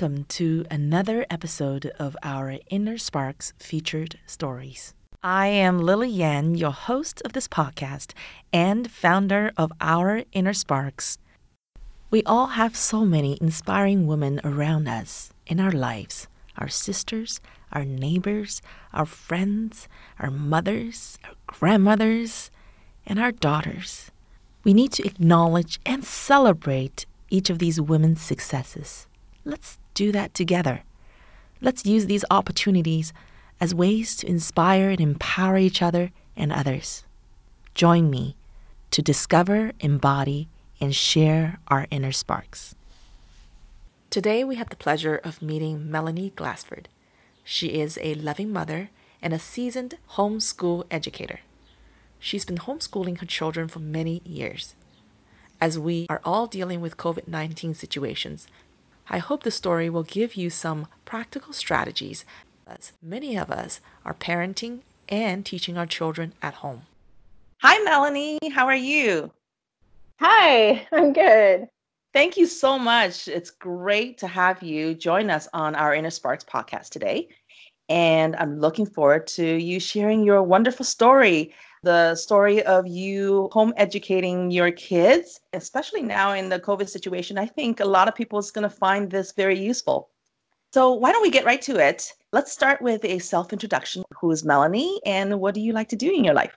welcome to another episode of our Inner Sparks featured stories. I am Lily Yan, your host of this podcast and founder of Our Inner Sparks. We all have so many inspiring women around us in our lives our sisters, our neighbors, our friends, our mothers, our grandmothers, and our daughters. We need to acknowledge and celebrate each of these women's successes. Let's do that together. Let's use these opportunities as ways to inspire and empower each other and others. Join me to discover, embody, and share our inner sparks. Today, we have the pleasure of meeting Melanie Glassford. She is a loving mother and a seasoned homeschool educator. She's been homeschooling her children for many years. As we are all dealing with COVID 19 situations, I hope the story will give you some practical strategies as many of us are parenting and teaching our children at home. Hi, Melanie. How are you? Hi, I'm good. Thank you so much. It's great to have you join us on our Inner Sparks podcast today. And I'm looking forward to you sharing your wonderful story the story of you home educating your kids, especially now in the COVID situation. I think a lot of people is going to find this very useful. So, why don't we get right to it? Let's start with a self introduction. Who is Melanie and what do you like to do in your life?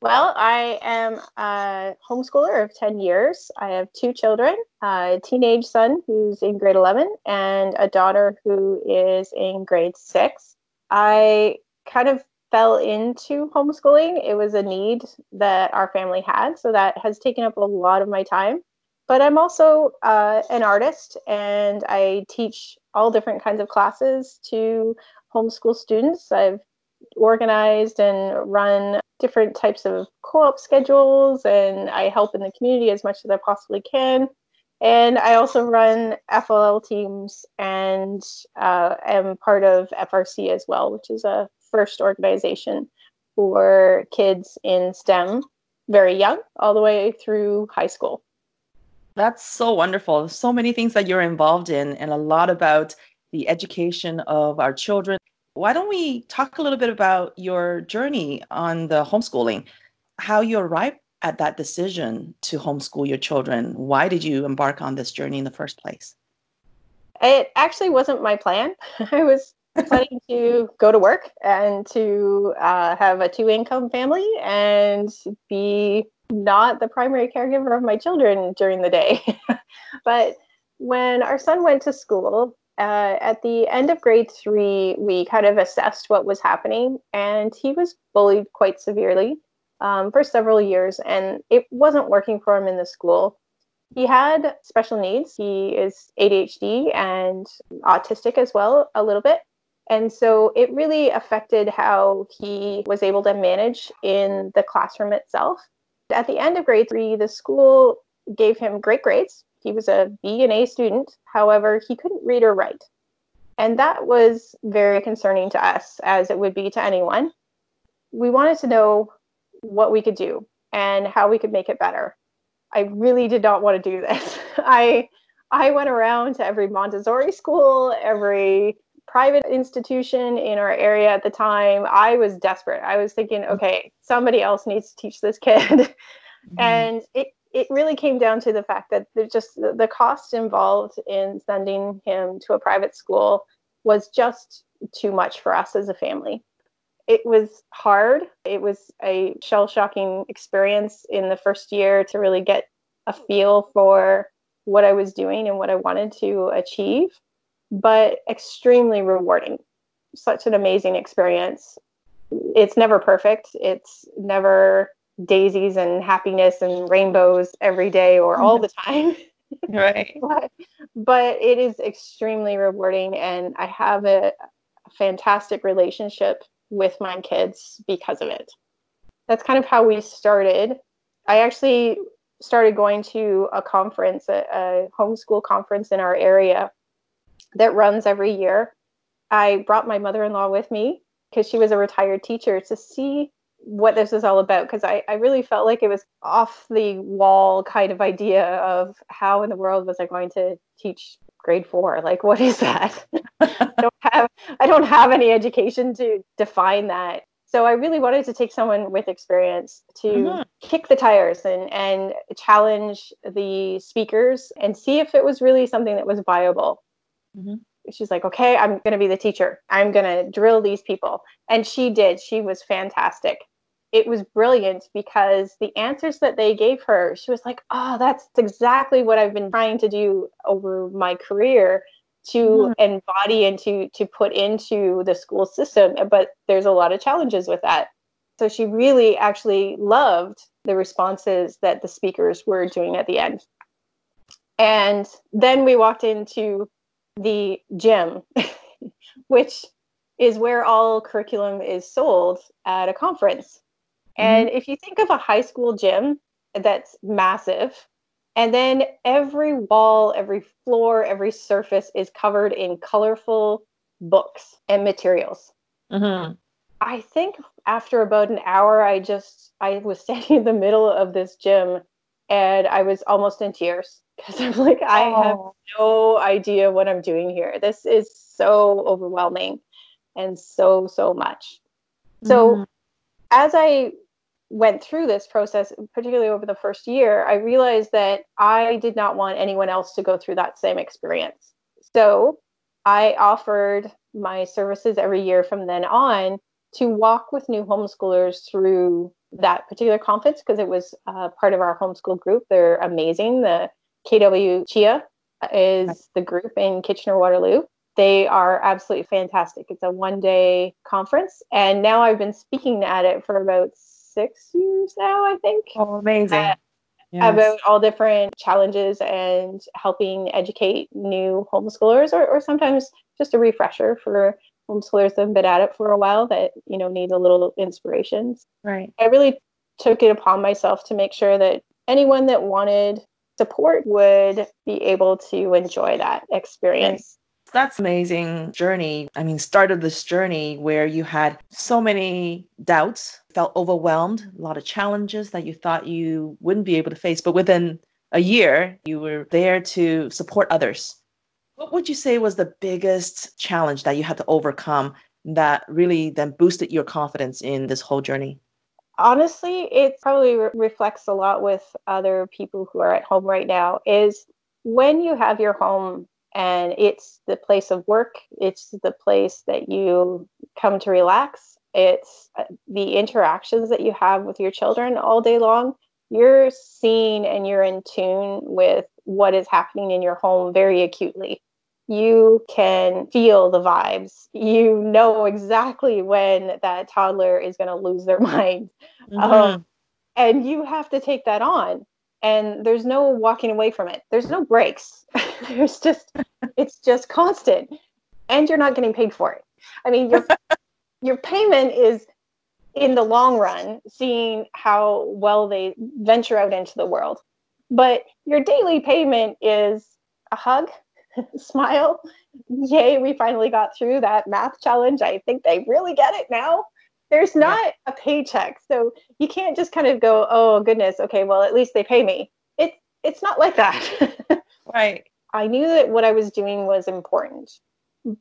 Well, I am a homeschooler of 10 years. I have two children a teenage son who's in grade 11 and a daughter who is in grade six. I kind of fell into homeschooling. It was a need that our family had, so that has taken up a lot of my time. But I'm also uh, an artist and I teach all different kinds of classes to homeschool students. I've organized and run different types of co op schedules and I help in the community as much as I possibly can. And I also run FLL teams and uh, am part of FRC as well, which is a first organization for kids in STEM, very young, all the way through high school. That's so wonderful. So many things that you're involved in, and a lot about the education of our children. Why don't we talk a little bit about your journey on the homeschooling, how you arrived at that decision to homeschool your children? Why did you embark on this journey in the first place? It actually wasn't my plan. I was planning to go to work and to uh, have a two income family and be not the primary caregiver of my children during the day. but when our son went to school, uh, at the end of grade three, we kind of assessed what was happening, and he was bullied quite severely um, for several years, and it wasn't working for him in the school. He had special needs. He is ADHD and autistic as well, a little bit. And so it really affected how he was able to manage in the classroom itself. At the end of grade three, the school gave him great grades. He was a B and A student. However, he couldn't read or write. And that was very concerning to us, as it would be to anyone. We wanted to know what we could do and how we could make it better. I really did not want to do this. I I went around to every Montessori school, every private institution in our area at the time, I was desperate. I was thinking, mm-hmm. okay, somebody else needs to teach this kid. mm-hmm. And it, it really came down to the fact that there's just the, the cost involved in sending him to a private school was just too much for us as a family. It was hard. It was a shell shocking experience in the first year to really get a feel for what I was doing and what I wanted to achieve but extremely rewarding. Such an amazing experience. It's never perfect. It's never daisies and happiness and rainbows every day or all the time. right. but, but it is extremely rewarding. And I have a, fantastic relationship with my kids because of it. That's kind of how we started. I actually started going to a conference, a, a homeschool conference in our area that runs every year. I brought my mother in law with me because she was a retired teacher to see what this is all about because I, I really felt like it was off the wall kind of idea of how in the world was I going to teach grade four. Like, what is that? I don't have I don't have any education to define that. So I really wanted to take someone with experience to mm-hmm. kick the tires and and challenge the speakers and see if it was really something that was viable. Mm-hmm. She's like, okay, I'm going to be the teacher. I'm going to drill these people. And she did. She was fantastic it was brilliant because the answers that they gave her, she was like, oh, that's exactly what I've been trying to do over my career to mm. embody and to to put into the school system but there's a lot of challenges with that so she really actually loved the responses that the speakers were doing at the end and then we walked into the gym which is where all curriculum is sold at a conference and mm-hmm. if you think of a high school gym that's massive, and then every wall, every floor, every surface is covered in colorful books and materials. Mm-hmm. I think after about an hour, I just I was standing in the middle of this gym, and I was almost in tears because I'm like, I have no idea what I'm doing here. This is so overwhelming, and so so much. So, mm-hmm. as I went through this process, particularly over the first year, I realized that I did not want anyone else to go through that same experience. So I offered my services every year from then on to walk with new homeschoolers through that particular conference because it was uh, part of our homeschool group. They're amazing. The KW Chia is the group in Kitchener Waterloo. They are absolutely fantastic. It's a one day conference. And now I've been speaking at it for about six years now, I think. Oh, amazing. Uh, yes. About all different challenges and helping educate new homeschoolers, or, or sometimes just a refresher for homeschoolers that have been at it for a while that you know need a little inspiration. Right. I really took it upon myself to make sure that anyone that wanted support would be able to enjoy that experience that's amazing journey. I mean, started this journey where you had so many doubts, felt overwhelmed, a lot of challenges that you thought you wouldn't be able to face, but within a year, you were there to support others. What would you say was the biggest challenge that you had to overcome that really then boosted your confidence in this whole journey? Honestly, it probably re- reflects a lot with other people who are at home right now is when you have your home and it's the place of work it's the place that you come to relax it's uh, the interactions that you have with your children all day long you're seeing and you're in tune with what is happening in your home very acutely you can feel the vibes. You know exactly when that toddler is going to lose their mind. Mm-hmm. um, and you have to take that on and there's no walking away from it. There's no breaks. There's just it's just constant and you're not getting paid for it. I mean your your payment is in the long run seeing how well they venture out into the world. But your daily payment is a hug smile. Yay we finally got through that math challenge. I think they really get it now. There's not a paycheck so you can't just kind of go oh goodness okay well at least they pay me. It it's not like that. Right. I knew that what i was doing was important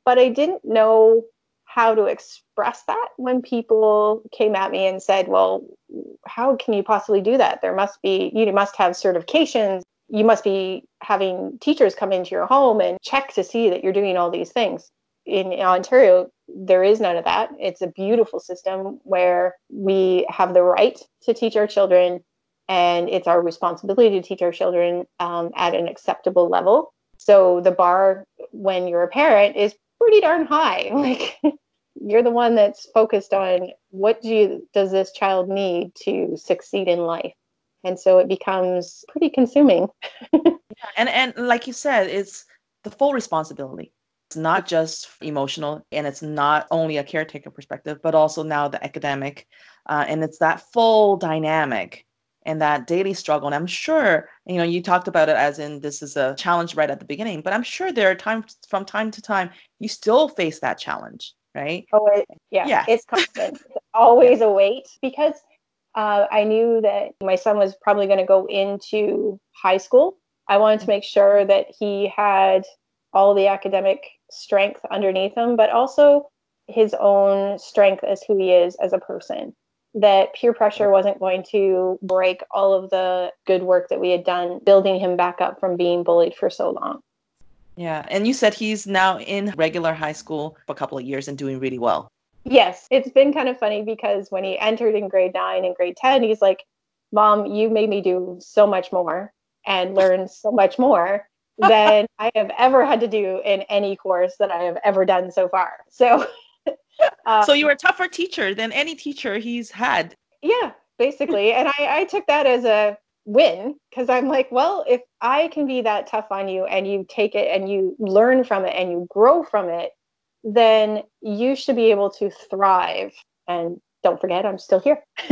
but i didn't know how to express that when people came at me and said well how can you possibly do that? There must be you must have certifications you must be having teachers come into your home and check to see that you're doing all these things in Ontario, there is none of that. It's a beautiful system where we have the right to teach our children, and it's our responsibility to teach our children um, at an acceptable level. So the bar when you're a parent is pretty darn high. Like you're the one that's focused on what do you, does this child need to succeed in life, and so it becomes pretty consuming. yeah, and and like you said, it's the full responsibility it's not just emotional and it's not only a caretaker perspective, but also now the academic. Uh, and it's that full dynamic and that daily struggle. And I'm sure, you know, you talked about it as in this is a challenge right at the beginning, but I'm sure there are times from time to time you still face that challenge, right? Oh, it, yeah, yeah. It's constant. it's always a weight because uh, I knew that my son was probably going to go into high school. I wanted to make sure that he had all the academic strength underneath him, but also his own strength as who he is as a person. That peer pressure wasn't going to break all of the good work that we had done building him back up from being bullied for so long. Yeah. And you said he's now in regular high school for a couple of years and doing really well. Yes. It's been kind of funny because when he entered in grade nine and grade 10, he's like, Mom, you made me do so much more and learn so much more than I have ever had to do in any course that I have ever done so far. So, um, so you were a tougher teacher than any teacher he's had. Yeah, basically. and I, I took that as a win because I'm like, well, if I can be that tough on you and you take it and you learn from it and you grow from it, then you should be able to thrive. And don't forget, I'm still here.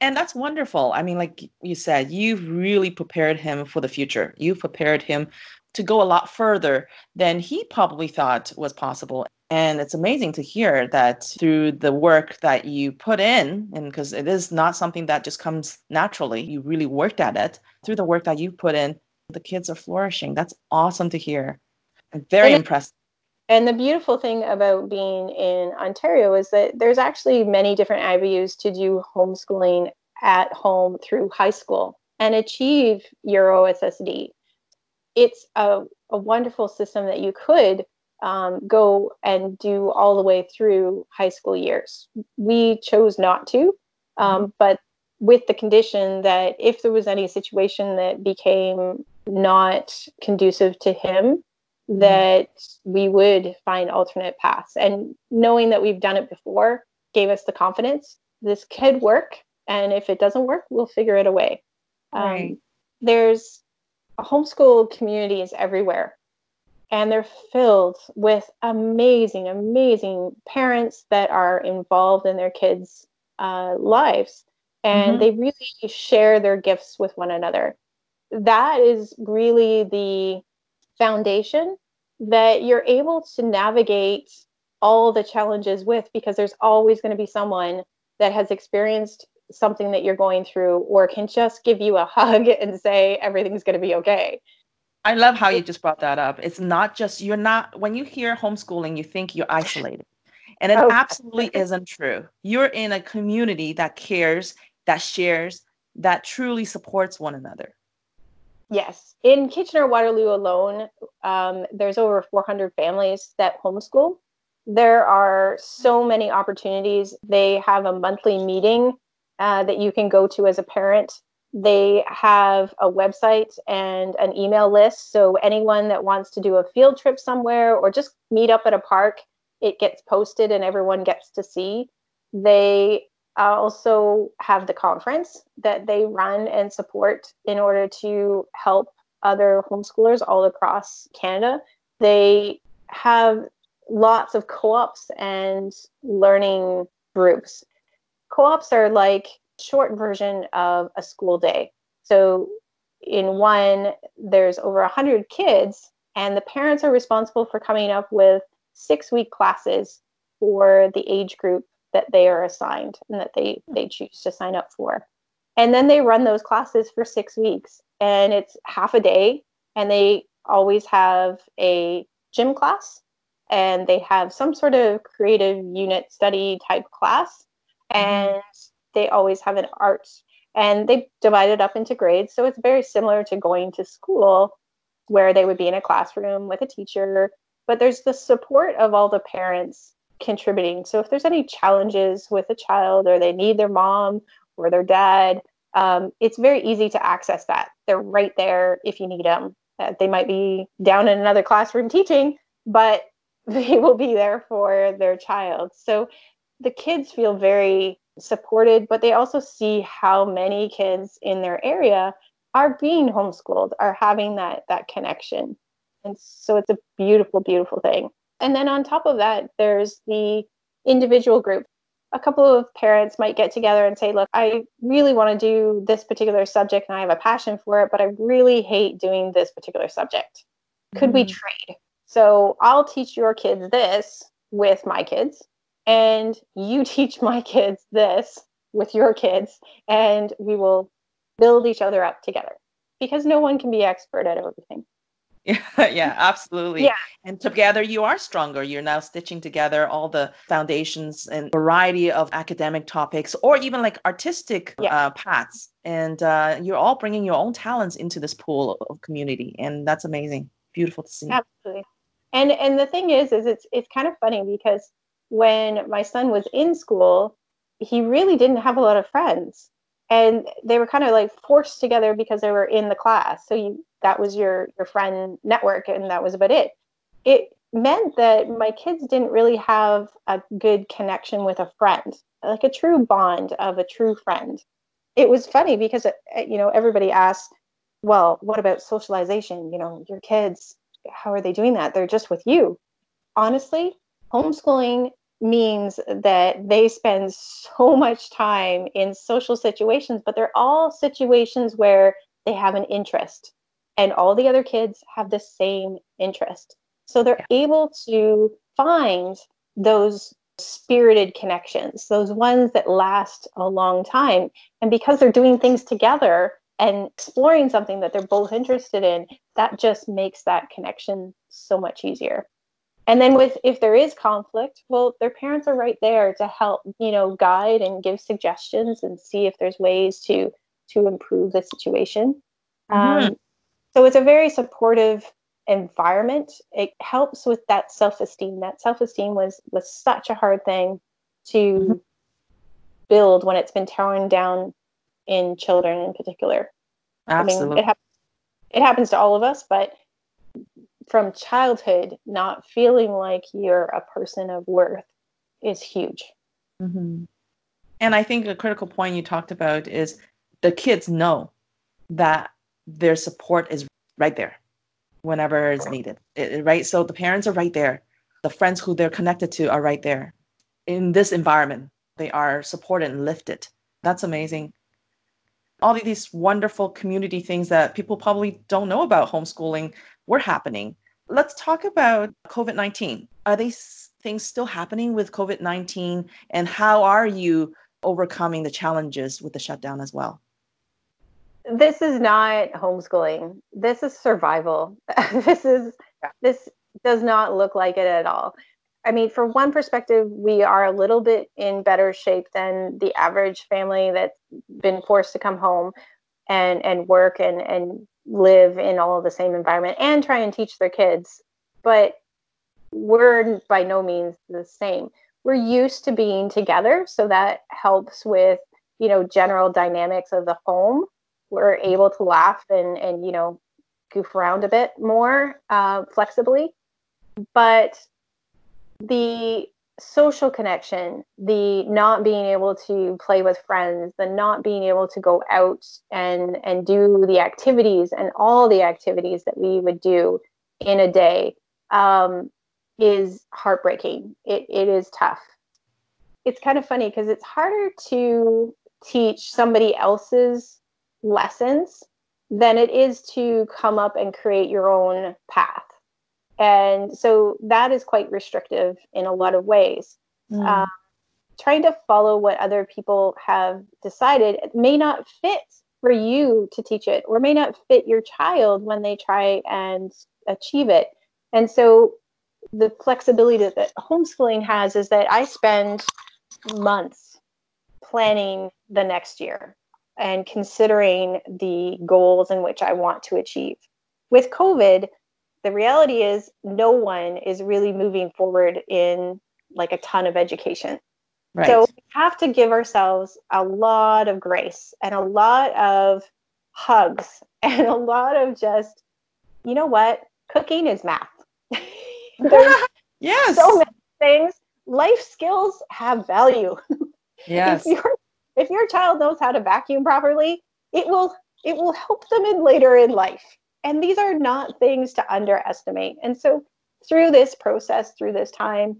and that's wonderful. I mean, like you said, you've really prepared him for the future. You've prepared him to go a lot further than he probably thought was possible. And it's amazing to hear that through the work that you put in, and because it is not something that just comes naturally, you really worked at it. Through the work that you put in, the kids are flourishing. That's awesome to hear. I'm very and impressed. And the beautiful thing about being in Ontario is that there's actually many different avenues to do homeschooling at home through high school and achieve your OSSD. It's a, a wonderful system that you could um, go and do all the way through high school years. We chose not to, um, mm-hmm. but with the condition that if there was any situation that became not conducive to him. That we would find alternate paths. And knowing that we've done it before gave us the confidence this could work. And if it doesn't work, we'll figure it away. Um, right. Um, there's homeschool communities everywhere, and they're filled with amazing, amazing parents that are involved in their kids' uh, lives. And mm-hmm. they really share their gifts with one another. That is really the foundation that you're able to navigate all the challenges with because there's always going to be someone that has experienced something that you're going through or can just give you a hug and say everything's going to be okay. I love how you just brought that up. It's not just you're not when you hear homeschooling, you think you're isolated. And it oh. absolutely isn't true. You're in a community that cares, that shares, that truly supports one another. Yes. In Kitchener Waterloo alone, um, there's over 400 families that homeschool. There are so many opportunities. They have a monthly meeting uh, that you can go to as a parent. They have a website and an email list. So anyone that wants to do a field trip somewhere or just meet up at a park, it gets posted and everyone gets to see. They also have the conference that they run and support in order to help other homeschoolers all across Canada. They have lots of co ops and learning groups. Co ops are like short version of a school day. So in one, there's over 100 kids, and the parents are responsible for coming up with six week classes for the age group that they are assigned and that they they choose to sign up for and then they run those classes for six weeks and it's half a day and they always have a gym class and they have some sort of creative unit study type class mm-hmm. and they always have an art and they divide it up into grades so it's very similar to going to school where they would be in a classroom with a teacher but there's the support of all the parents contributing. So if there's any challenges with a child or they need their mom or their dad, um, it's very easy to access that. They're right there if you need them. Uh, they might be down in another classroom teaching, but they will be there for their child. So the kids feel very supported, but they also see how many kids in their area are being homeschooled, are having that that connection. And so it's a beautiful, beautiful thing. And then on top of that, there's the individual group. A couple of parents might get together and say, Look, I really want to do this particular subject and I have a passion for it, but I really hate doing this particular subject. Could mm. we trade? So I'll teach your kids this with my kids, and you teach my kids this with your kids, and we will build each other up together because no one can be expert at everything. Yeah, yeah, absolutely. Yeah. And together you are stronger. You're now stitching together all the foundations and variety of academic topics or even like artistic Yeah. uh, paths. And uh, you're all bringing your own talents into this pool of community. And that's amazing. Beautiful to see. Absolutely. And and the thing is, is it's it's kind of funny because when my son was in school, he really didn't have a lot of friends, and they were kind of like forced together because they were in the class. So you that was your your friend network, and that was about it. It meant that my kids didn't really have a good connection with a friend, like a true bond of a true friend. It was funny because uh, you know everybody asked, well, what about socialization? You know, your kids how are they doing that? They're just with you. Honestly, homeschooling means that they spend so much time in social situations, but they're all situations where they have an interest and all the other kids have the same interest. So they're able to find those spirited connections, those ones that last a long time. And because they're doing things together, and exploring something that they're both interested in that just makes that connection so much easier and then with if there is conflict well their parents are right there to help you know guide and give suggestions and see if there's ways to to improve the situation Mhm. um, so it's a very supportive environment it helps with that self-esteem that self-esteem was was such a hard thing to Mhm. build when it's been torn down in children in particular Absolutely. I mean, it, hap- it happens to all of us, but from childhood, not feeling like you're a person of worth is huge. Mhm. And I think a critical point you talked about is the kids know that their support is right there whenever it's needed, it- right? So the parents are right there. The friends who they're connected to are right there. In this environment, they are supported and lifted. That's amazing. All of these wonderful community things that people probably don't know about homeschooling were happening. Let's talk about COVID 19. Are these things still happening with COVID 19? And how are you overcoming the challenges with the shutdown as well? This is not homeschooling. This is survival. this is this does not look like it at all. I mean, for one perspective, we are a little bit in better shape than the average family that's been forced to come home and and work and and live in all the same environment and try and teach their kids. But we're by no means the same. We're used to being together, so that helps with you know general dynamics of the home. We're able to laugh and and you know goof around a bit more uh, flexibly, but the social connection, the not being able to play with friends, the not being able to go out and and do the activities and all the activities that we would do in a day um, is heartbreaking. It it is tough. It's kind of funny because it's harder to teach somebody else's lessons than it is to come up and create your own path. And so that is quite restrictive in a lot of ways. Mm. Uh, trying to follow what other people have decided may not fit for you to teach it or may not fit your child when they try and achieve it. And so the flexibility that, that homeschooling has is that I spend months planning the next year and considering the goals in which I want to achieve. With COVID, the reality is no one is really moving forward in like a ton of education. right. So we have to give ourselves a lot of grace and a lot of hugs and a lot of just, you know what? Cooking is math. Yes. so many things. Life skills have value. yes. If your if your child knows how to vacuum properly, it will it will help them in later in life. And these are not things to underestimate. And so through this process, through this time,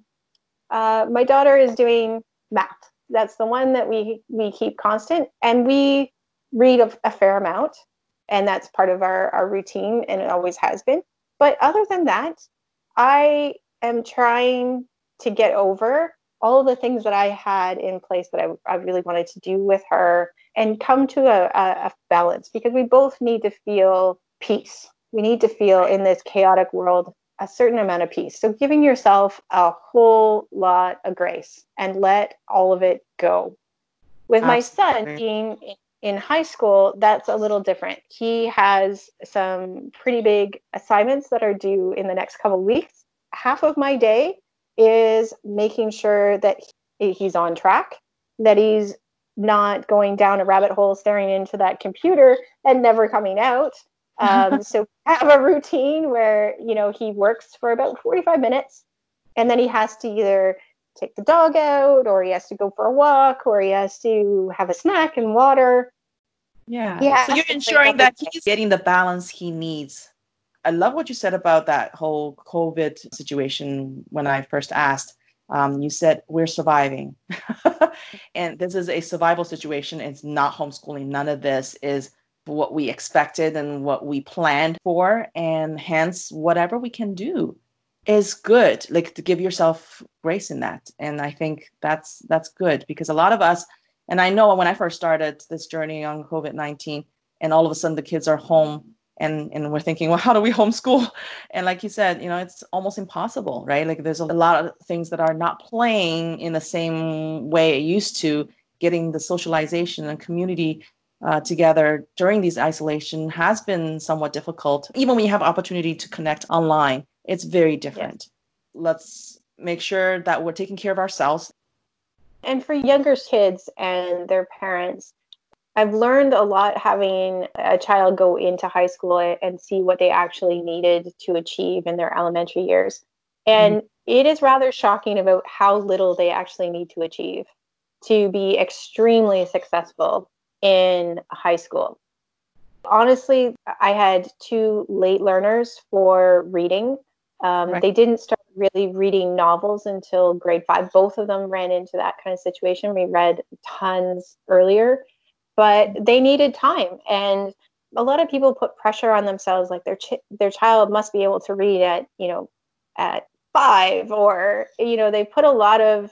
uh, my daughter is doing math. That's the one that we we keep constant, and we read a, a fair amount, and that's part of our our routine, and it always has been. But other than that, I am trying to get over all the things that I had in place that I, I really wanted to do with her and come to a, a, a balance because we both need to feel peace. we need to feel in this chaotic world a certain amount of peace. So giving yourself a whole lot of grace and let all of it go. With my son being in high school, that's a little different. He has some pretty big assignments that are due in the next couple weeks. Half of my day is making sure that he's on track, that he's not going down a rabbit hole staring into that computer and never coming out. Um, so have a routine where you know he works for about 45 minutes and then he has to either take the dog out or he has to go for a walk or he has to have a snack and water. Yeah. Yeah so you're ensuring that he's getting the balance he needs. I love what you said about that whole covid situation when i first asked. Um, you said we're surviving. And this is a survival situation. It's not homeschooling. None of this is what we expected and what we planned for and hence whatever we can do is good like to give yourself grace in that. And i think that's that's good because a lot of us and i know when i first started this journey on covid-19 and all of a sudden the kids are home and and we're thinking well how do we homeschool? And like you said you know it's almost impossible right? Like there's a lot of things that are not playing in the same way it used to getting the socialization and community uh, together during these isolation has been somewhat difficult. Even when you have opportunity to connect online, it's very different. Yes. Let's make sure that we're taking care of ourselves. And for younger kids and their parents, I've learned a lot having a child go into high school and see what they actually needed to achieve in their elementary years. And mm-hmm. it is rather shocking about how little they actually need to achieve to be extremely successful in high school. Honestly, I had two late learners for reading. Um, right. They didn't start really reading novels until grade five. Both of them ran into that kind of situation. We read tons earlier, but they needed time. And a lot of people put pressure on themselves, like their ch- their child must be able to read at you know at five, or you know they put a lot of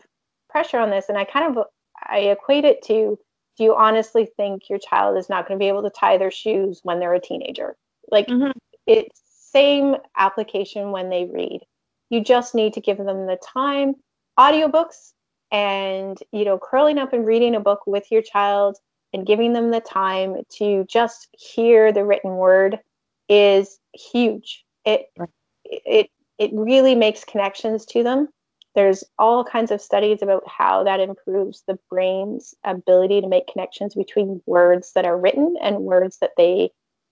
pressure on this. And I kind of I equate it to do you honestly think your child is not going to be able to tie their shoes when they're a teenager? Like mm-hmm. it's same application when they read. You just need to give them the time. Audiobooks and you know curling up and reading a book with your child and giving them the time to just hear the written word is huge. It it it really makes connections to them there's all kinds of studies about how that improves the brain's ability to make connections between words that are written and words that they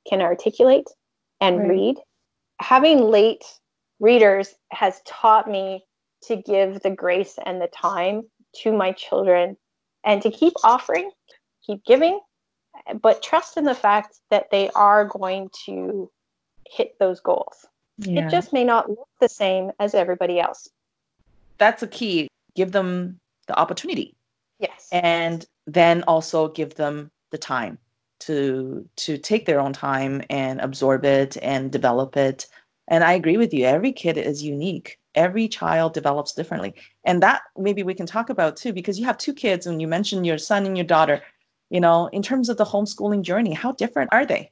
can articulate and right. read. Having late readers has taught me to give the grace and the time to my children and to keep offering, keep giving, but trust in the fact that they are going to hit those goals. Yeah. It just may not look the same as everybody else that's a key. Give them the opportunity. Yes. And then also give them the time to to take their own time and absorb it and develop it. And I agree with you. Every kid is unique. Every child develops differently. And that maybe we can talk about too, because you have two kids and you mentioned your son and your daughter. You know, in terms of the homeschooling journey, how different are they?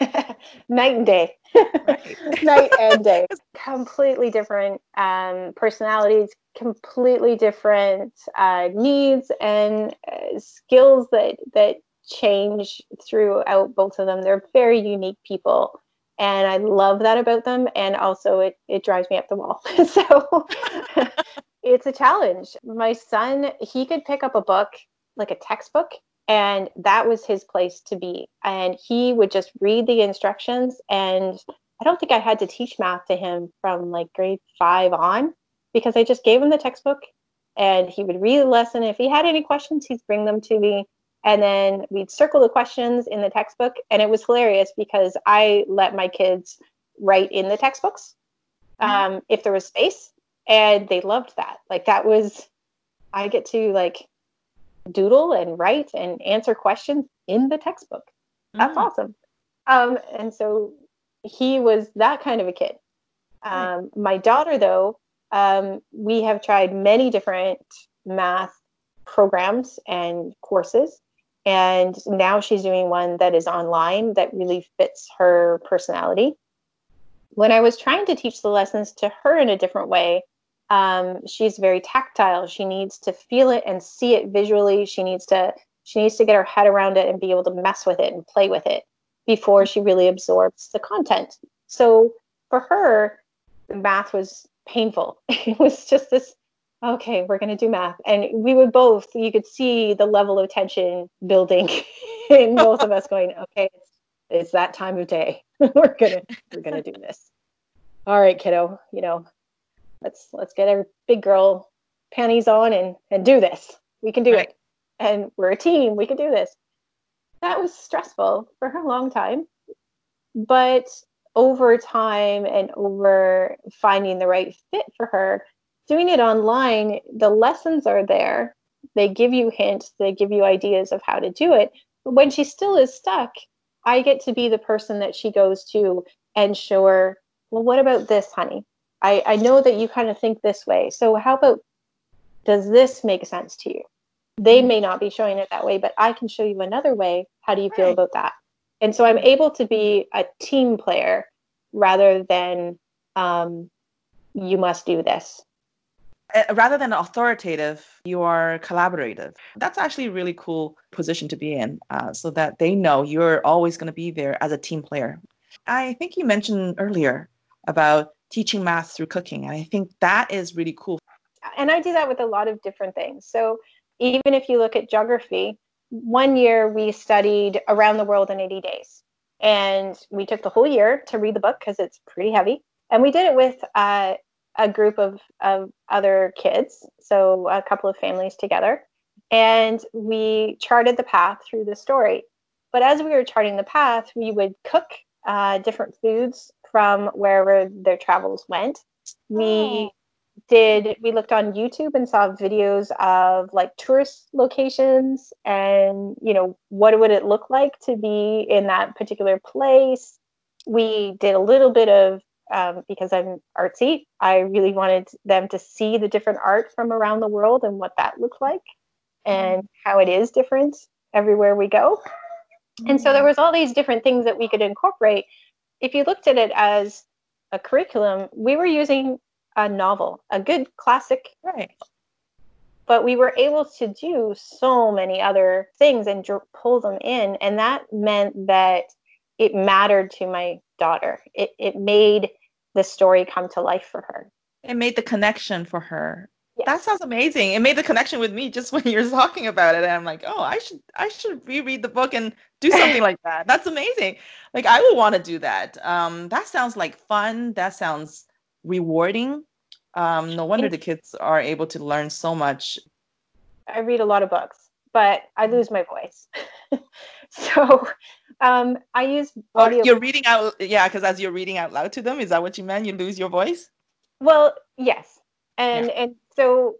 night and day. night and day. Completely different um, personalities, completely different uh, needs and uh, skills that that change throughout both of them. They're very unique people. And I love that about them. And also, it, it drives me up the wall. so it's a challenge. My son, he could pick up a book, like a textbook, and that was his place to be. And he would just read the instructions. And i don't think i had to teach math to him from like grade five on because i just gave him the textbook. And he would read the lesson. If he had any questions he'd bring them to me. And then we'd circle the questions in the textbook. And it was hilarious because i let my kids write in the textbooks mm-hmm. um, if there was space. And they loved that. Like that was i get to like doodle and write and answer questions in the textbook. That's mm. awesome. Um, and so he was that kind of a kid. Um, my daughter, though, um, we have tried many different math programs and courses. And now she's doing one that is online that really fits her personality. When I was trying to teach the lessons to her in a different way, um, she's very tactile. She needs to feel it and see it visually. She needs to she needs to get her head around it and be able to mess with it and play with it before she really absorbs the content. So for her, math was painful. It was just this okay, we're going to do math. And we would both, you could see the level of tension building in both of us going, okay, it's, it's that time of day. we're going to, we're going to do this. All right, kiddo, you know, let's, let's get our big girl panties on and, and do this. We can do right. it. And we're a team. We can do this. That was stressful for a long time. But over time and over finding the right fit for her, doing it online, the lessons are there. They give you hints, they give you ideas of how to do it. But when she still is stuck, I get to be the person that she goes to and show her, well, what about this, honey? I, I know that you kind of think this way. So, how about does this make sense to you? They mm-hmm. may not be showing it that way, but I can show you another way. How do you feel right. about that? And so I'm able to be a team player rather than um, you must do this. Uh, rather than authoritative, you are collaborative. That's actually a really cool position to be in uh, so that they know you're always going to be there as a team player. I think you mentioned earlier about teaching math through cooking. And I think that is really cool. And I do that with a lot of different things. So even if you look at geography, one year we studied around the world in 80 days. And we took the whole year to read the book because it's pretty heavy. And we did it with uh, a group of, of other kids, so a couple of families together, and we charted the path through the story. But as we were charting the path, we would cook uh, different foods from wherever their travels went. We oh. did, we looked on YouTube and saw videos of like tourist locations and, you know, what would it look like to be in that particular place. We did a little bit of um, because I'm artsy. I really wanted them to see the different art from around the world and what that looked like and how it is different everywhere we go. And so there was all these different things that we could incorporate. If you looked at it as a curriculum, we were using a novel, a good classic. Right. But we were able to do so many other things and pull them in. And that meant that it mattered to my daughter. It, it made the story come to life for her. It made the connection for her. That sounds amazing. It made the connection with me just when you're talking about it. And I'm like, oh, I should I should reread the book and do something like that. That's amazing. Like I would want to do that. Um, that sounds like fun. That sounds rewarding. Um, no wonder the kids are able to learn so much. I read a lot of books, but I lose my voice. so um, I use audio. Oh, you're reading out, yeah, because as you're reading out loud to them, is that what you meant? You lose your voice? Well, yes, and yeah. and so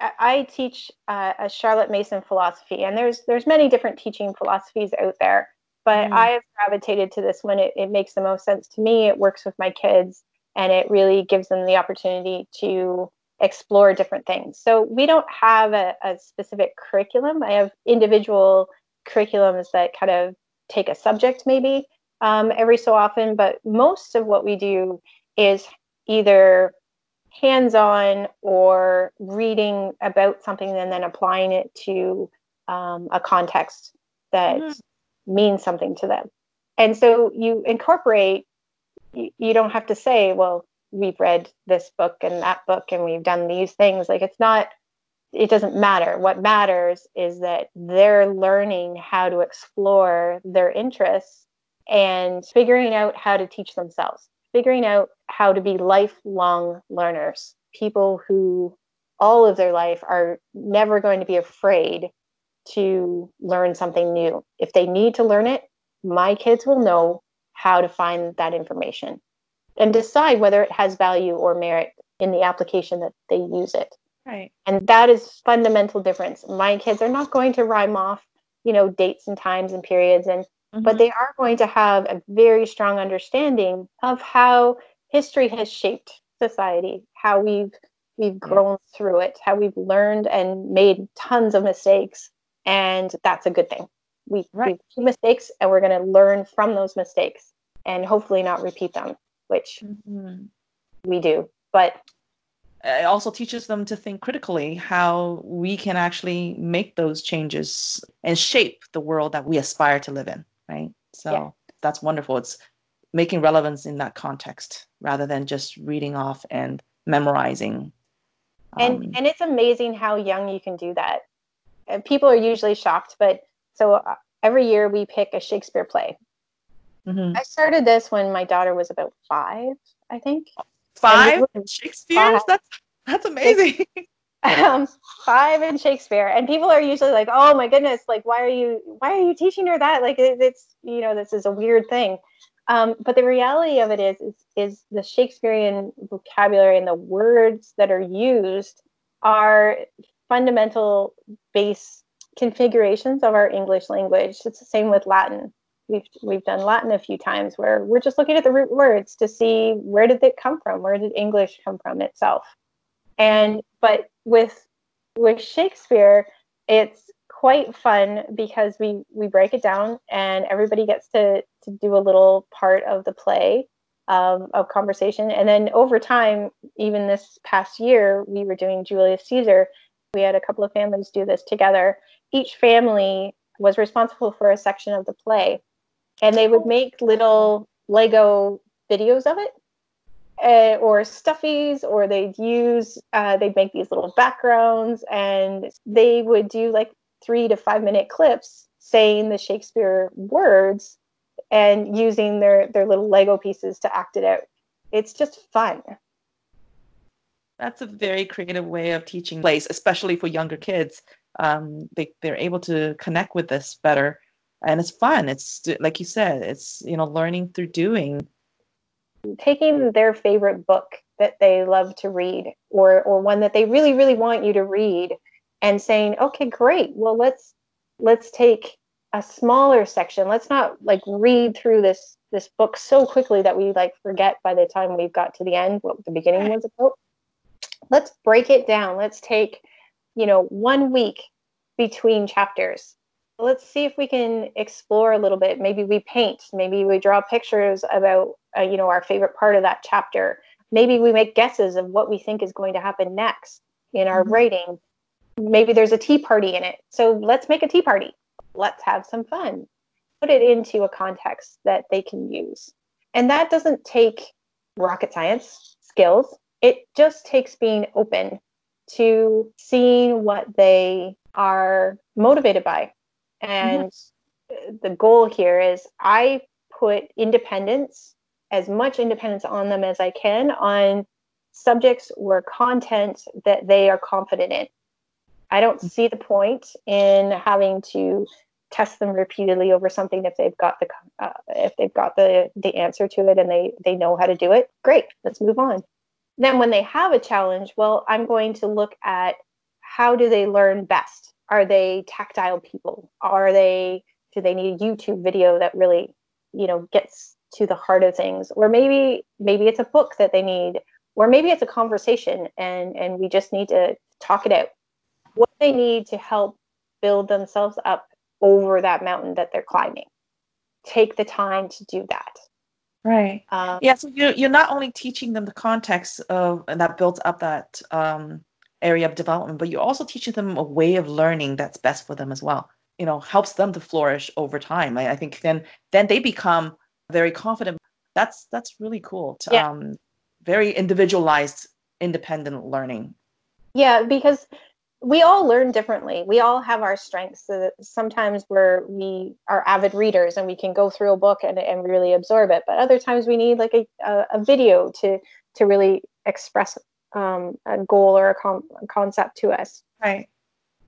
I teach uh, a Charlotte Mason philosophy, and there's there's many different teaching philosophies out there, but mm. I have gravitated to this one. It, it makes the most sense to me. It works with my kids, and it really gives them the opportunity to explore different things. So we don't have a, a specific curriculum. I have individual curriculums that kind of take a subject maybe um, every so often, but most of what we do is either hands on or reading about something and then applying it to um, a context that mm-hmm. means something to them. And so you incorporate, you, you don't have to say, well, we've read this book and that book and we've done these things. Like it's not it doesn't matter. What matters is that they're learning how to explore their interests and figuring out how to teach themselves, figuring out how to be lifelong learners, people who all of their life are never going to be afraid to learn something new. If they need to learn it, my kids will know how to find that information and decide whether it has value or merit in the application that they use it. Right. And that is fundamental difference. My kids are not going to rhyme off, you know, dates and times and periods and mm-hmm. but they are going to have a very strong understanding of how history has shaped society, how we've we've grown yeah. through it, how we've learned and made tons of mistakes and that's a good thing. We, right. we mistakes and we're going to learn from those mistakes and hopefully not repeat them, which mm-hmm. we do. But it also teaches them to think critically how we can actually make those changes and shape the world that we aspire to live in, right? So yeah. that's wonderful. It's making relevance in that context rather than just reading off and memorizing. And um, and it's amazing how young you can do that. People are usually shocked, but so uh, every year we pick a Shakespeare play. Mm-hmm. I started this when my daughter was about five, I think. Five Shakespeare? That's that's amazing. um, five in Shakespeare, and people are usually like, "Oh my goodness! Like, why are you why are you teaching her that? Like, it, it's you know, this is a weird thing." Um, but the reality of it is, is, is the Shakespearean vocabulary and the words that are used are fundamental base configurations of our English language. It's the same with Latin. We've we've done Latin a few times where we're just looking at the root words to see where did it come from? Where did English come from itself? And but with with Shakespeare, it's quite fun because we we break it down and everybody gets to to do a little part of the play um, of conversation. And then over time, even this past year, we were doing Julius Caesar. We had a couple of families do this together. Each family was responsible for a section of the play and they would make little Lego videos of it. Uh, or stuffies, or they'd use, uh, they'd make these little backgrounds, and they would do like three to five minute clips saying the Shakespeare words and using their their little Lego pieces to act it out. It's just fun. That's a very creative way of teaching plays, especially for younger kids. Um, they they're able to connect with this better and it's fun it's like you said it's you know learning through doing taking their favorite book that they love to read or or one that they really really want you to read and saying okay great. Well let's let's take a smaller section. Let's not like read through this this book so quickly that we like forget by the time we've got to the end what the beginning was about. Let's break it down. Let's take you know one week between chapters let's see if we can explore a little bit. Maybe we paint maybe we draw pictures about uh, you know our favorite part of that chapter. Maybe we make guesses of what we think is going to happen next in our mm-hmm. writing. Maybe there's a tea party in it. So let's make a tea party. Let's have some fun. Put it into a context that they can use. And that doesn't take rocket science skills. It just takes being open to seeing what they are motivated by. And the goal here is I put independence, as much independence on them as I can on subjects or content that they are confident in. I don't see the point in having to test them repeatedly over something if they've got the uh, if they've got the the answer to it and they they know how to do it. Great, let's move on. Then when they have a challenge, well, I'm going to look at how do they learn best are they tactile people? Are they do they need a youtube video that really you know gets to the heart of things? Or maybe maybe it's a book that they need or maybe it's a conversation and and we just need to talk it out. What they need to help build themselves up over that mountain that they're climbing. Take the time to do that. Right. Um, yeah so you're, you're not only teaching them the context of and that builds up that um, area of development, but you're also teaching them a way of learning that's best for them as well. You know, helps them to flourish over time. I, I think then then they become very confident. That's that's really cool. To, yeah. Um, very individualized, independent learning. Yeah, because we all learn differently. We all have our strengths. So sometimes we're we are avid readers and we can go through a book and, and really absorb it. But other times we need like a, a, a video to to really express um, a goal or a, com- concept to us. Right.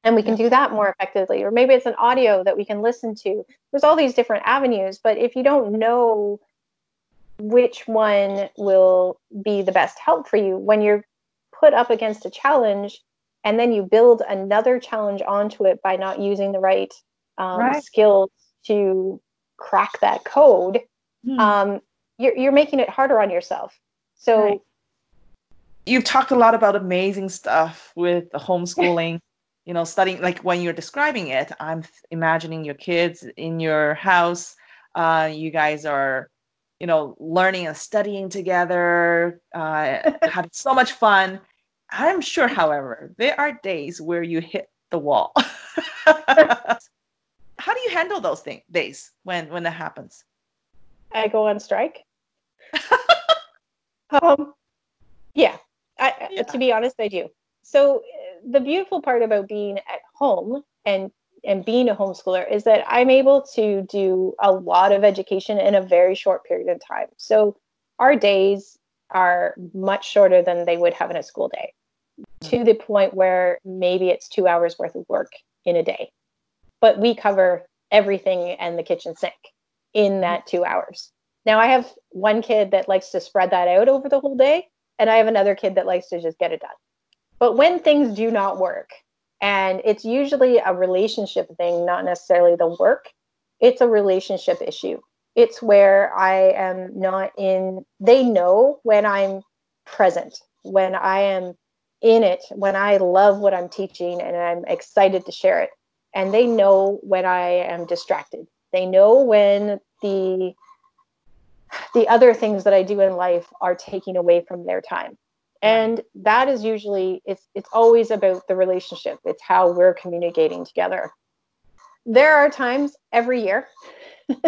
And we can do that more effectively. Or maybe it's an audio that we can listen to. There's all these different avenues, but if you don't know which one will be the best help for you when you're put up against a challenge and then you build another challenge onto it by not using the right, um, right. skills to crack that code, hmm. um, you're, you're making it harder on yourself. So right you've talked a lot about amazing stuff with the homeschooling, you know, studying like when you're describing it, I'm imagining your kids in your house. Uh, you guys are, you know, learning and studying together, uh, having so much fun. I'm sure, however, there are days where you hit the wall. How do you handle those things days when when that happens? I go on strike. um, yeah, I, yeah. To be honest, I do. So uh, the beautiful part about being at home and and being a homeschooler is that I'm able to do a lot of education in a very short period of time. So our days are much shorter than they would have in a school day, to the point where maybe it's two hours worth of work in a day. But we cover everything and the kitchen sink in that two hours. Now I have one kid that likes to spread that out over the whole day, and I have another kid that likes to just get it done. But when things do not work, and it's usually a relationship thing, not necessarily the work, it's a relationship issue. It's where I am not in, they know when I'm present, when I am in it, when I love what I'm teaching and I'm excited to share it. And they know when I am distracted. They know when the the other things that I do in life are taking away from their time. And that is usually it's it's always about the relationship. It's how we're communicating together. There are times every year.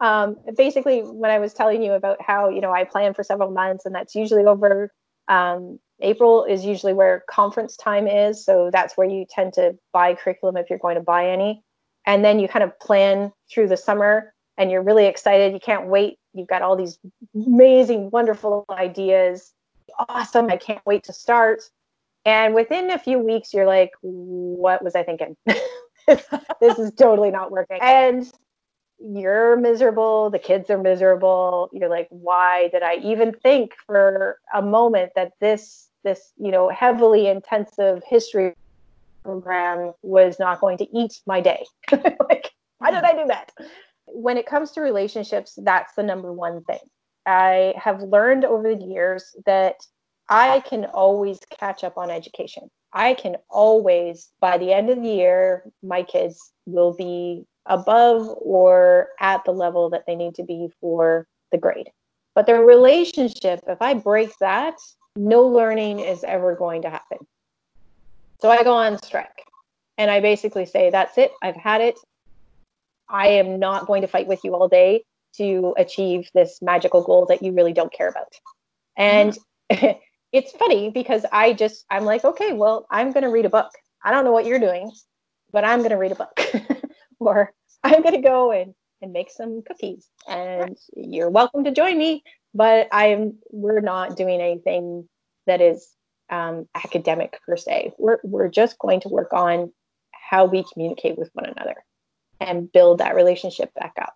um, basically, when I was telling you about how you know I plan for several months, and that's usually over. Um, April is usually where conference time is, so that's where you tend to buy curriculum if you're going to buy any, and then you kind of plan through the summer, and you're really excited. You can't wait You've got all these amazing, wonderful ideas. Awesome. I can't wait to start. And within a few weeks, you're like, what was I thinking? this is totally not working. And you're miserable. The kids are miserable. You're like, why did I even think for a moment that this, this, you know, heavily intensive history program was not going to eat my day? like, why did I do that? When it comes to relationships, that's the number one thing. I have learned over the years that I can always catch up on education. I can always, by the end of the year, my kids will be above or at the level that they need to be for the grade. But their relationship, if I break that, no learning is ever going to happen. So I go on strike and I basically say, that's it. I've had it. I am not going to fight with you all day to achieve this magical goal that you really don't care about. And mm-hmm. it's funny because I just, I'm like, okay, well, I'm going to read a book. I don't know what you're doing, but I'm going to read a book. or I'm going to go and, and make some cookies. And you're welcome to join me. But I'm, we're not doing anything that is um, academic per se. We're, we're just going to work on how we communicate with one another and build that relationship back up.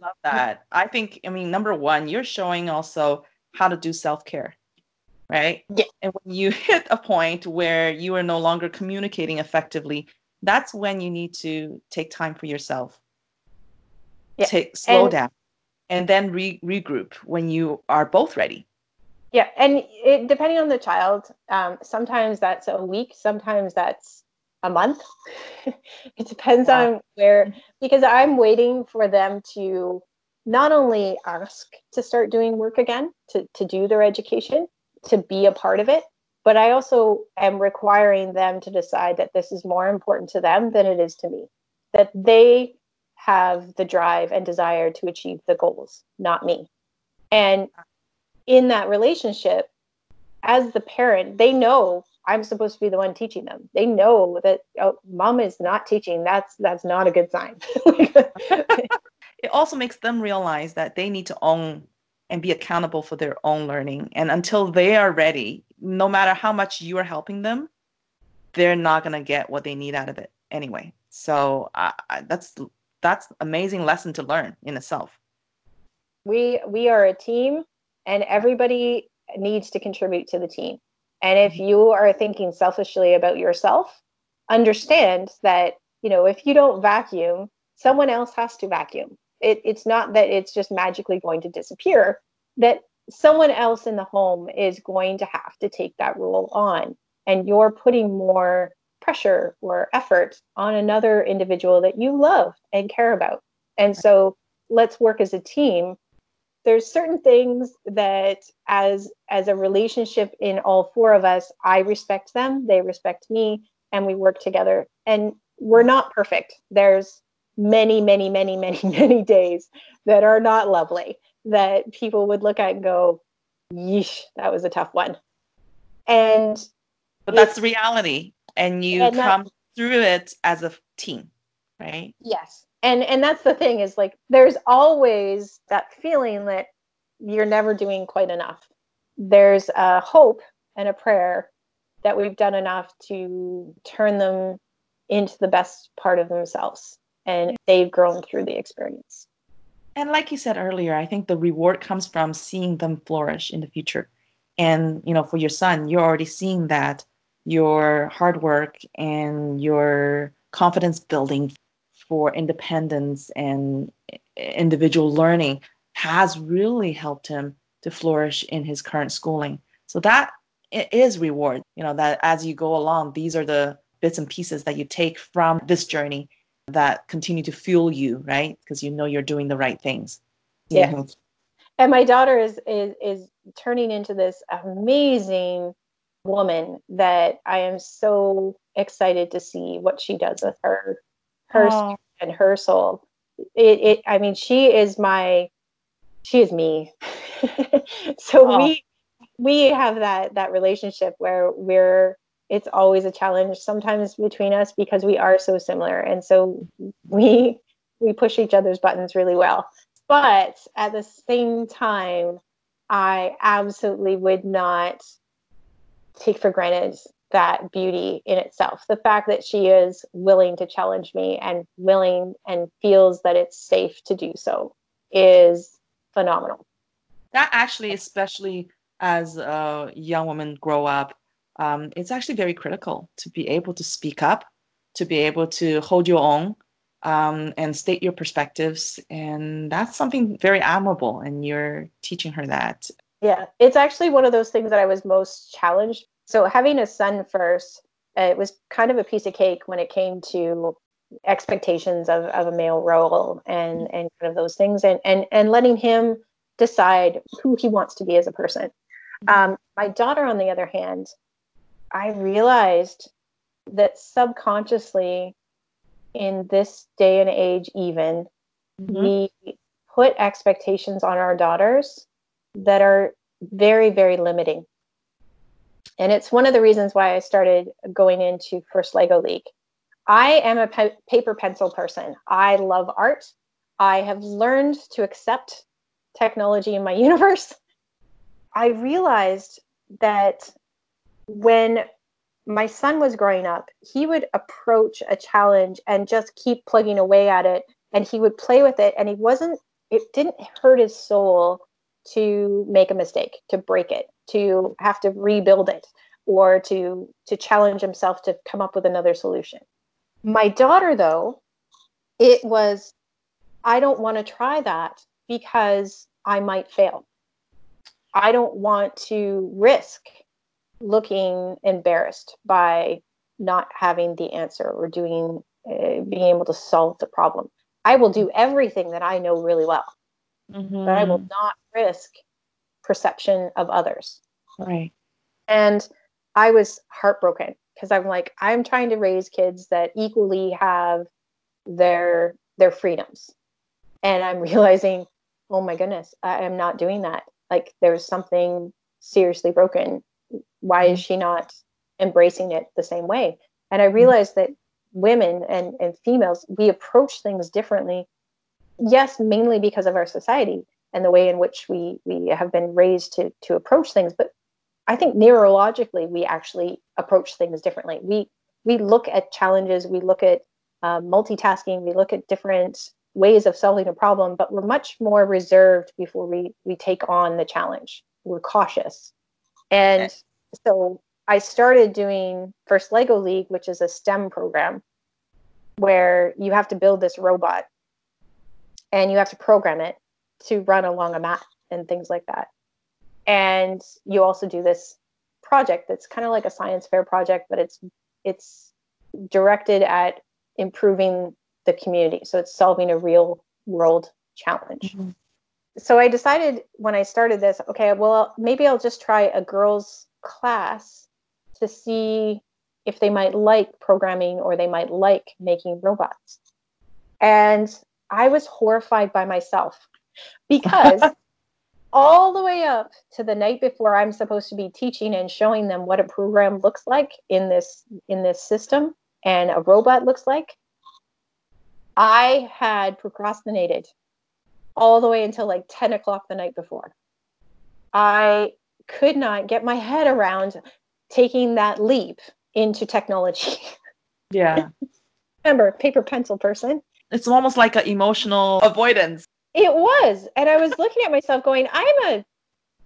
Love that. I think, I mean, number one, you're showing also how to do self care, right? Yeah. And when you hit a point where you are no longer communicating effectively, that's when you need to take time for yourself. Yeah. Take slow and, down and then re- regroup when you are both ready. Yeah, and it, depending on the child, um, sometimes that's a week, sometimes that's a month. it depends yeah. on where, mm-hmm. because I'm waiting for them to not only ask to start doing work again, to, to do their education, to be a part of it, but I also am requiring them to decide that this is more important to them than it is to me, that they have the drive and desire to achieve the goals, not me. And in that relationship, as the parent, they know I'm supposed to be the one teaching them. They know that oh, mom is not teaching. That's that's not a good sign. it also makes them realize that they need to own and be accountable for their own learning. And until they are ready, no matter how much you are helping them, they're not going to get what they need out of it anyway. So uh, that's that's amazing lesson to learn in itself. We we are a team, and everybody needs to contribute to the team. And if you are thinking selfishly about yourself, understand that, you know, if you don't vacuum, someone else has to vacuum. It, it's not that it's just magically going to disappear, that someone else in the home is going to have to take that role on. And you're putting more pressure or effort on another individual that you love and care about. And so let's work as a team. There's certain things that as as a relationship in all four of us, I respect them, they respect me, and we work together. And we're not perfect. There's many, many, many, many, many days that are not lovely that people would look at and go, yeesh, that was a tough one. And but that's the reality. And you and come through it as a team, right? Yes. And and that's the thing is like there's always that feeling that you're never doing quite enough. There's a hope and a prayer that we've done enough to turn them into the best part of themselves and they've grown through the experience. And like you said earlier, I think the reward comes from seeing them flourish in the future. And, you know, for your son, you're already seeing that your hard work and your confidence building for independence and individual learning has really helped him to flourish in his current schooling. So that is reward, you know, that as you go along, these are the bits and pieces that you take from this journey that continue to fuel you, right? Because you know you're doing the right things. Yeah. Mm-hmm. And my daughter is is is turning into this amazing woman that I am so excited to see what she does with her her oh. and her soul. It, it I mean she is my she is me. so oh. we we have that that relationship where we're it's always a challenge sometimes between us because we are so similar and so we we push each other's buttons really well but at the same time i absolutely would not take for granted that beauty in itself the fact that she is willing to challenge me and willing and feels that it's safe to do so is phenomenal that actually especially as a young woman grow up um, it's actually very critical to be able to speak up, to be able to hold your own um, and state your perspectives. And that's something very admirable. And you're teaching her that. Yeah, it's actually one of those things that I was most challenged. So, having a son first, it was kind of a piece of cake when it came to expectations of, of a male role and and kind of those things and and and letting him decide who he wants to be as a person mm-hmm. um, my daughter on the other hand I realized that subconsciously in this day and age even mm-hmm. we put expectations on our daughters that are very very limiting and it's one of the reasons why i started going into first lego league. I am a pe- paper pencil person. I love art. I have learned to accept technology in my universe. I realized that when my son was growing up, he would approach a challenge and just keep plugging away at it and he would play with it and he wasn't it didn't hurt his soul to make a mistake, to break it, to have to rebuild it or to to challenge himself to come up with another solution. My daughter though, it was I don't want to try that because I might fail. I don't want to risk looking embarrassed by not having the answer or doing uh, being able to solve the problem. I will do everything that I know really well, mm-hmm. but I will mm-hmm. not risk perception of others. Right. And I was heartbroken because I'm like, I'm trying to raise kids that equally have their their freedoms. And I'm realizing, oh my goodness, I am not doing that. Like there's something seriously broken why is she not embracing it the same way and i mm-hmm. realized that women and, and females we approach things differently yes mainly because of our society and the way in which we we have been raised to to approach things but i think neurologically we actually approach things differently. We we look at challenges we look at uh, multitasking we look at different ways of solving a problem but we're much more reserved before we we take on the challenge. We're cautious. And so I started doing First Lego League, which is a STEM program where you have to build this robot and you have to program it to run along a mat and things like that. And you also do this project that's kind of like a science fair project, but it's it's directed at improving the community. So it's solving a real world challenge. Mm-hmm. So I decided when I started this, okay, well, maybe I'll just try a girls' class to see if they might like programming or they might like making robots. And I was horrified by myself because all the way up to the night before I'm supposed to be teaching and showing them what a program looks like in this in this system and a robot looks like, I had procrastinated all the way until like 10 o'clock the night before. I could not get my head around taking that leap into technology. Yeah. Remember, paper pencil person. It's almost like an emotional avoidance. It was. And I was looking at myself going, I'm a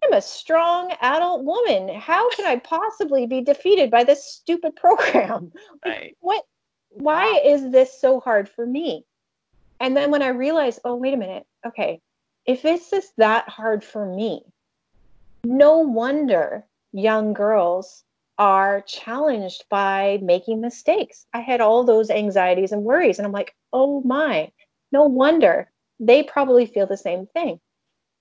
I'm a strong adult woman. How can I possibly be defeated by this stupid program? Right. What why is this so hard for me? And then when I realized, oh, wait a minute, okay, if this is that hard for me, no wonder young girls are challenged by making mistakes. I had all those anxieties and worries, and I'm like, oh my, no wonder they probably feel the same thing.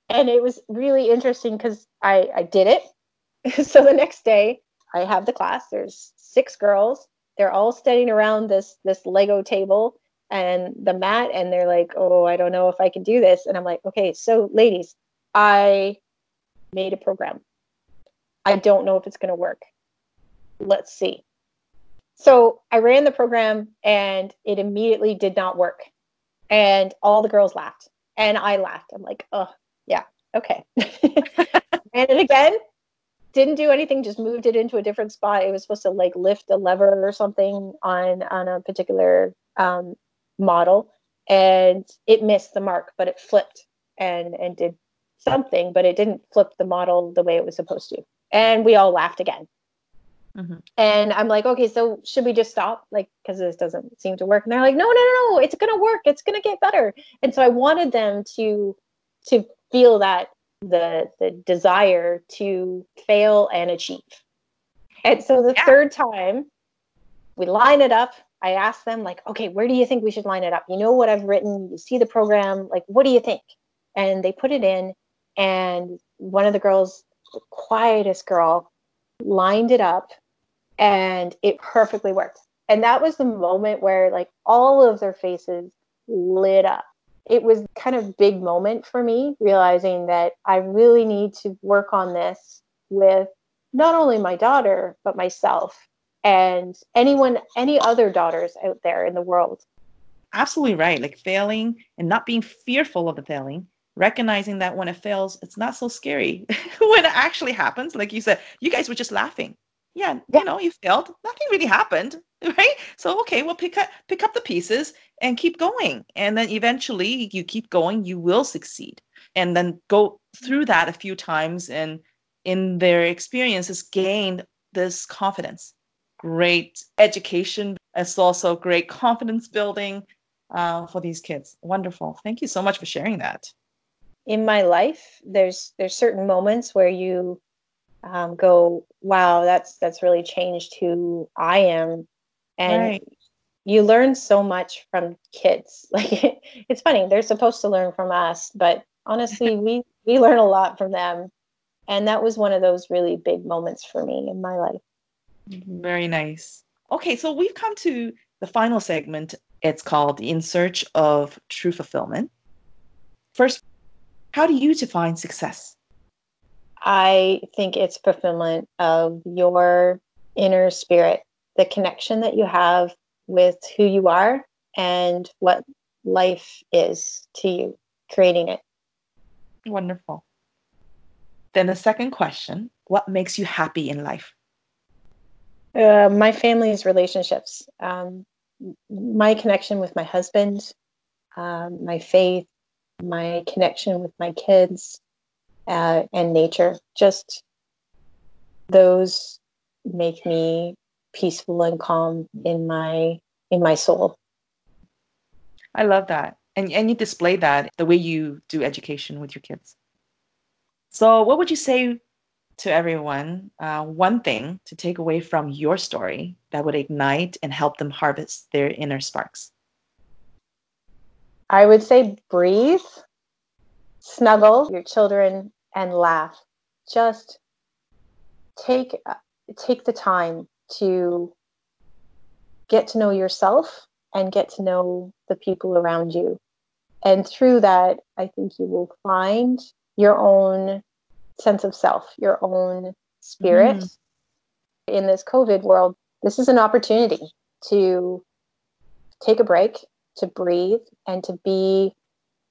And it was really interesting because I, I did it. so the next day, I have the class. There's six girls. They're all standing around this this Lego table and the mat, and they're like, "Oh, I don't know if I can do this." And I'm like, "Okay, so ladies, I made a program. I don't know if it's going to work. Let's see. So I ran the program and it immediately did not work. And all the girls laughed and I laughed. I'm like, oh, yeah, okay. ran it again. Didn't do anything, just moved it into a different spot. It was supposed to like lift a lever or something on on a particular um, model, and it missed the mark, but it flipped and and did something, but it didn't flip the model the way it was supposed to. And we all laughed again. Mm-hmm. And I'm like, okay, so should we just stop? Like, because this doesn't seem to work. And they're like, no, no, no, no, it's gonna work. It's gonna get better. And so I wanted them to to feel that the the desire to fail and achieve. And so the yeah. third time, we line it up. I asked them, like, okay, where do you think we should line it up? You know what I've written. You see the program. Like, what do you think? And they put it in, and one of the girls, the quietest girl, lined it up and it perfectly worked. And that was the moment where like all of their faces lit up. It was kind of big moment for me realizing that I really need to work on this with not only my daughter but myself and anyone any other daughters out there in the world. Absolutely right. Like failing and not being fearful of the failing recognizing that when it fails, it's not so scary. when it actually happens, like you said, you guys were just laughing. Yeah, yeah, you know, you failed. Nothing really happened, right? So okay, well pick up pick up the pieces and keep going. And then eventually you keep going, you will succeed. And then go through that a few times and in their experiences gained this confidence. Great education. It's also great confidence building uh, for these kids. Wonderful. Thank you so much for sharing that in my life there's there's certain moments where you um, go wow that's that's really changed who i am. And right. you learn so much from kids. Like it's funny they're supposed to learn from us but honestly we we learn a lot from them. And that was one of those really big moments for me in my life. Very nice. Okay so we've come to the final segment. It's called in search of true fulfillment. First how do you define success? I think it's fulfillment of your inner spirit, the connection that you have with who you are and what life is to you, creating it. Wonderful. Then the second question what makes you happy in life? Uh, my family's relationships, um, my connection with my husband, um, my faith, my connection with my kids uh, and nature. Just those make me peaceful and calm in my in my soul. I love that. And and you display that the way you do education with your kids. So what would you say to everyone uh, one thing to take away from your story that would ignite and help them harvest their inner sparks? I would say breathe, snuggle your children, and laugh. Just take take the time to get to know yourself and get to know the people around you. And through that, I think you will find your own sense of self, your own spirit. Mm. In this COVID world, this is an opportunity to take a break, to breathe, and to be,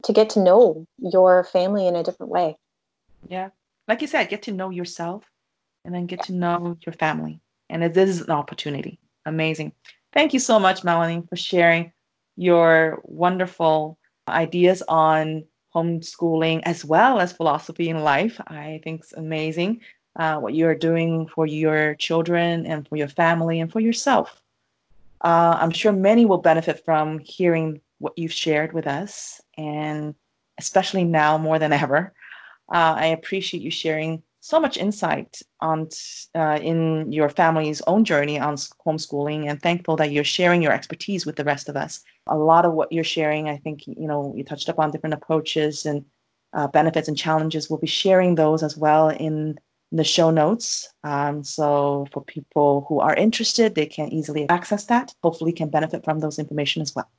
to get to know your family in a different way. Yeah. Like you said, get to know yourself and then get to know your family. And this is an opportunity. Amazing. Thank you so much, Melanie, for sharing your wonderful ideas on homeschooling as well as philosophy in life. I think it's amazing uh, what you are doing for your children and for your family and for yourself. Uh, I'm sure many will benefit from hearing what you've shared with us, and especially now more than ever. Uh, I appreciate you sharing so much insight on uh, in your family's own journey on homeschooling and thankful that you're sharing your expertise with the rest of us. A lot of what you're sharing i think you know you touched upon different approaches and uh, benefits and challenges. We'll be sharing those as well in the show notes. Um, so for people who are interested they can easily access that hopefully can benefit from those information as well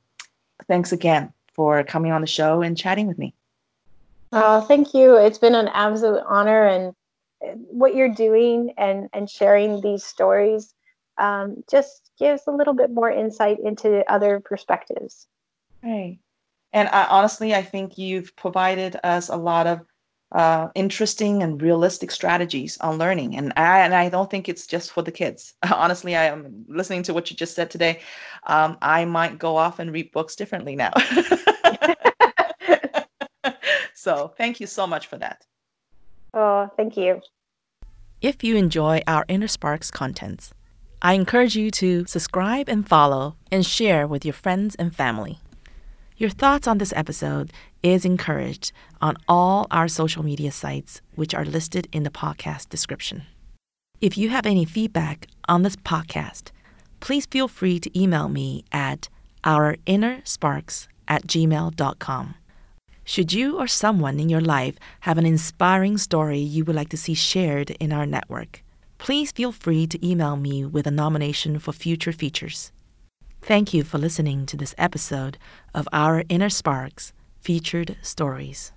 thanks again for coming on the show and chatting with me Oh, thank you. It's been an absolute honor and what you're doing and and sharing these stories um, just gives a little bit more insight into other perspectives. Right. And I, honestly, I think you've provided us a lot of uh, interesting and realistic strategies on learning. And I, and I don't think it's just for the kids. Honestly, I am listening to what you just said today. Um, I might go off and read books differently now. so thank you so much for that. Oh, thank you. If you enjoy our Inner Sparks contents, I encourage you to subscribe and follow and share with your friends and family. Your thoughts on this episode is encouraged on all our social media sites, which are listed in the podcast description. If you have any feedback on this podcast, please feel free to email me at ourinnersparks at gmail.com. Should you or someone in your life have an inspiring story you would like to see shared in our network, please feel free to email me with a nomination for future features. Thank you for listening to this episode of Our Inner Sparks featured stories.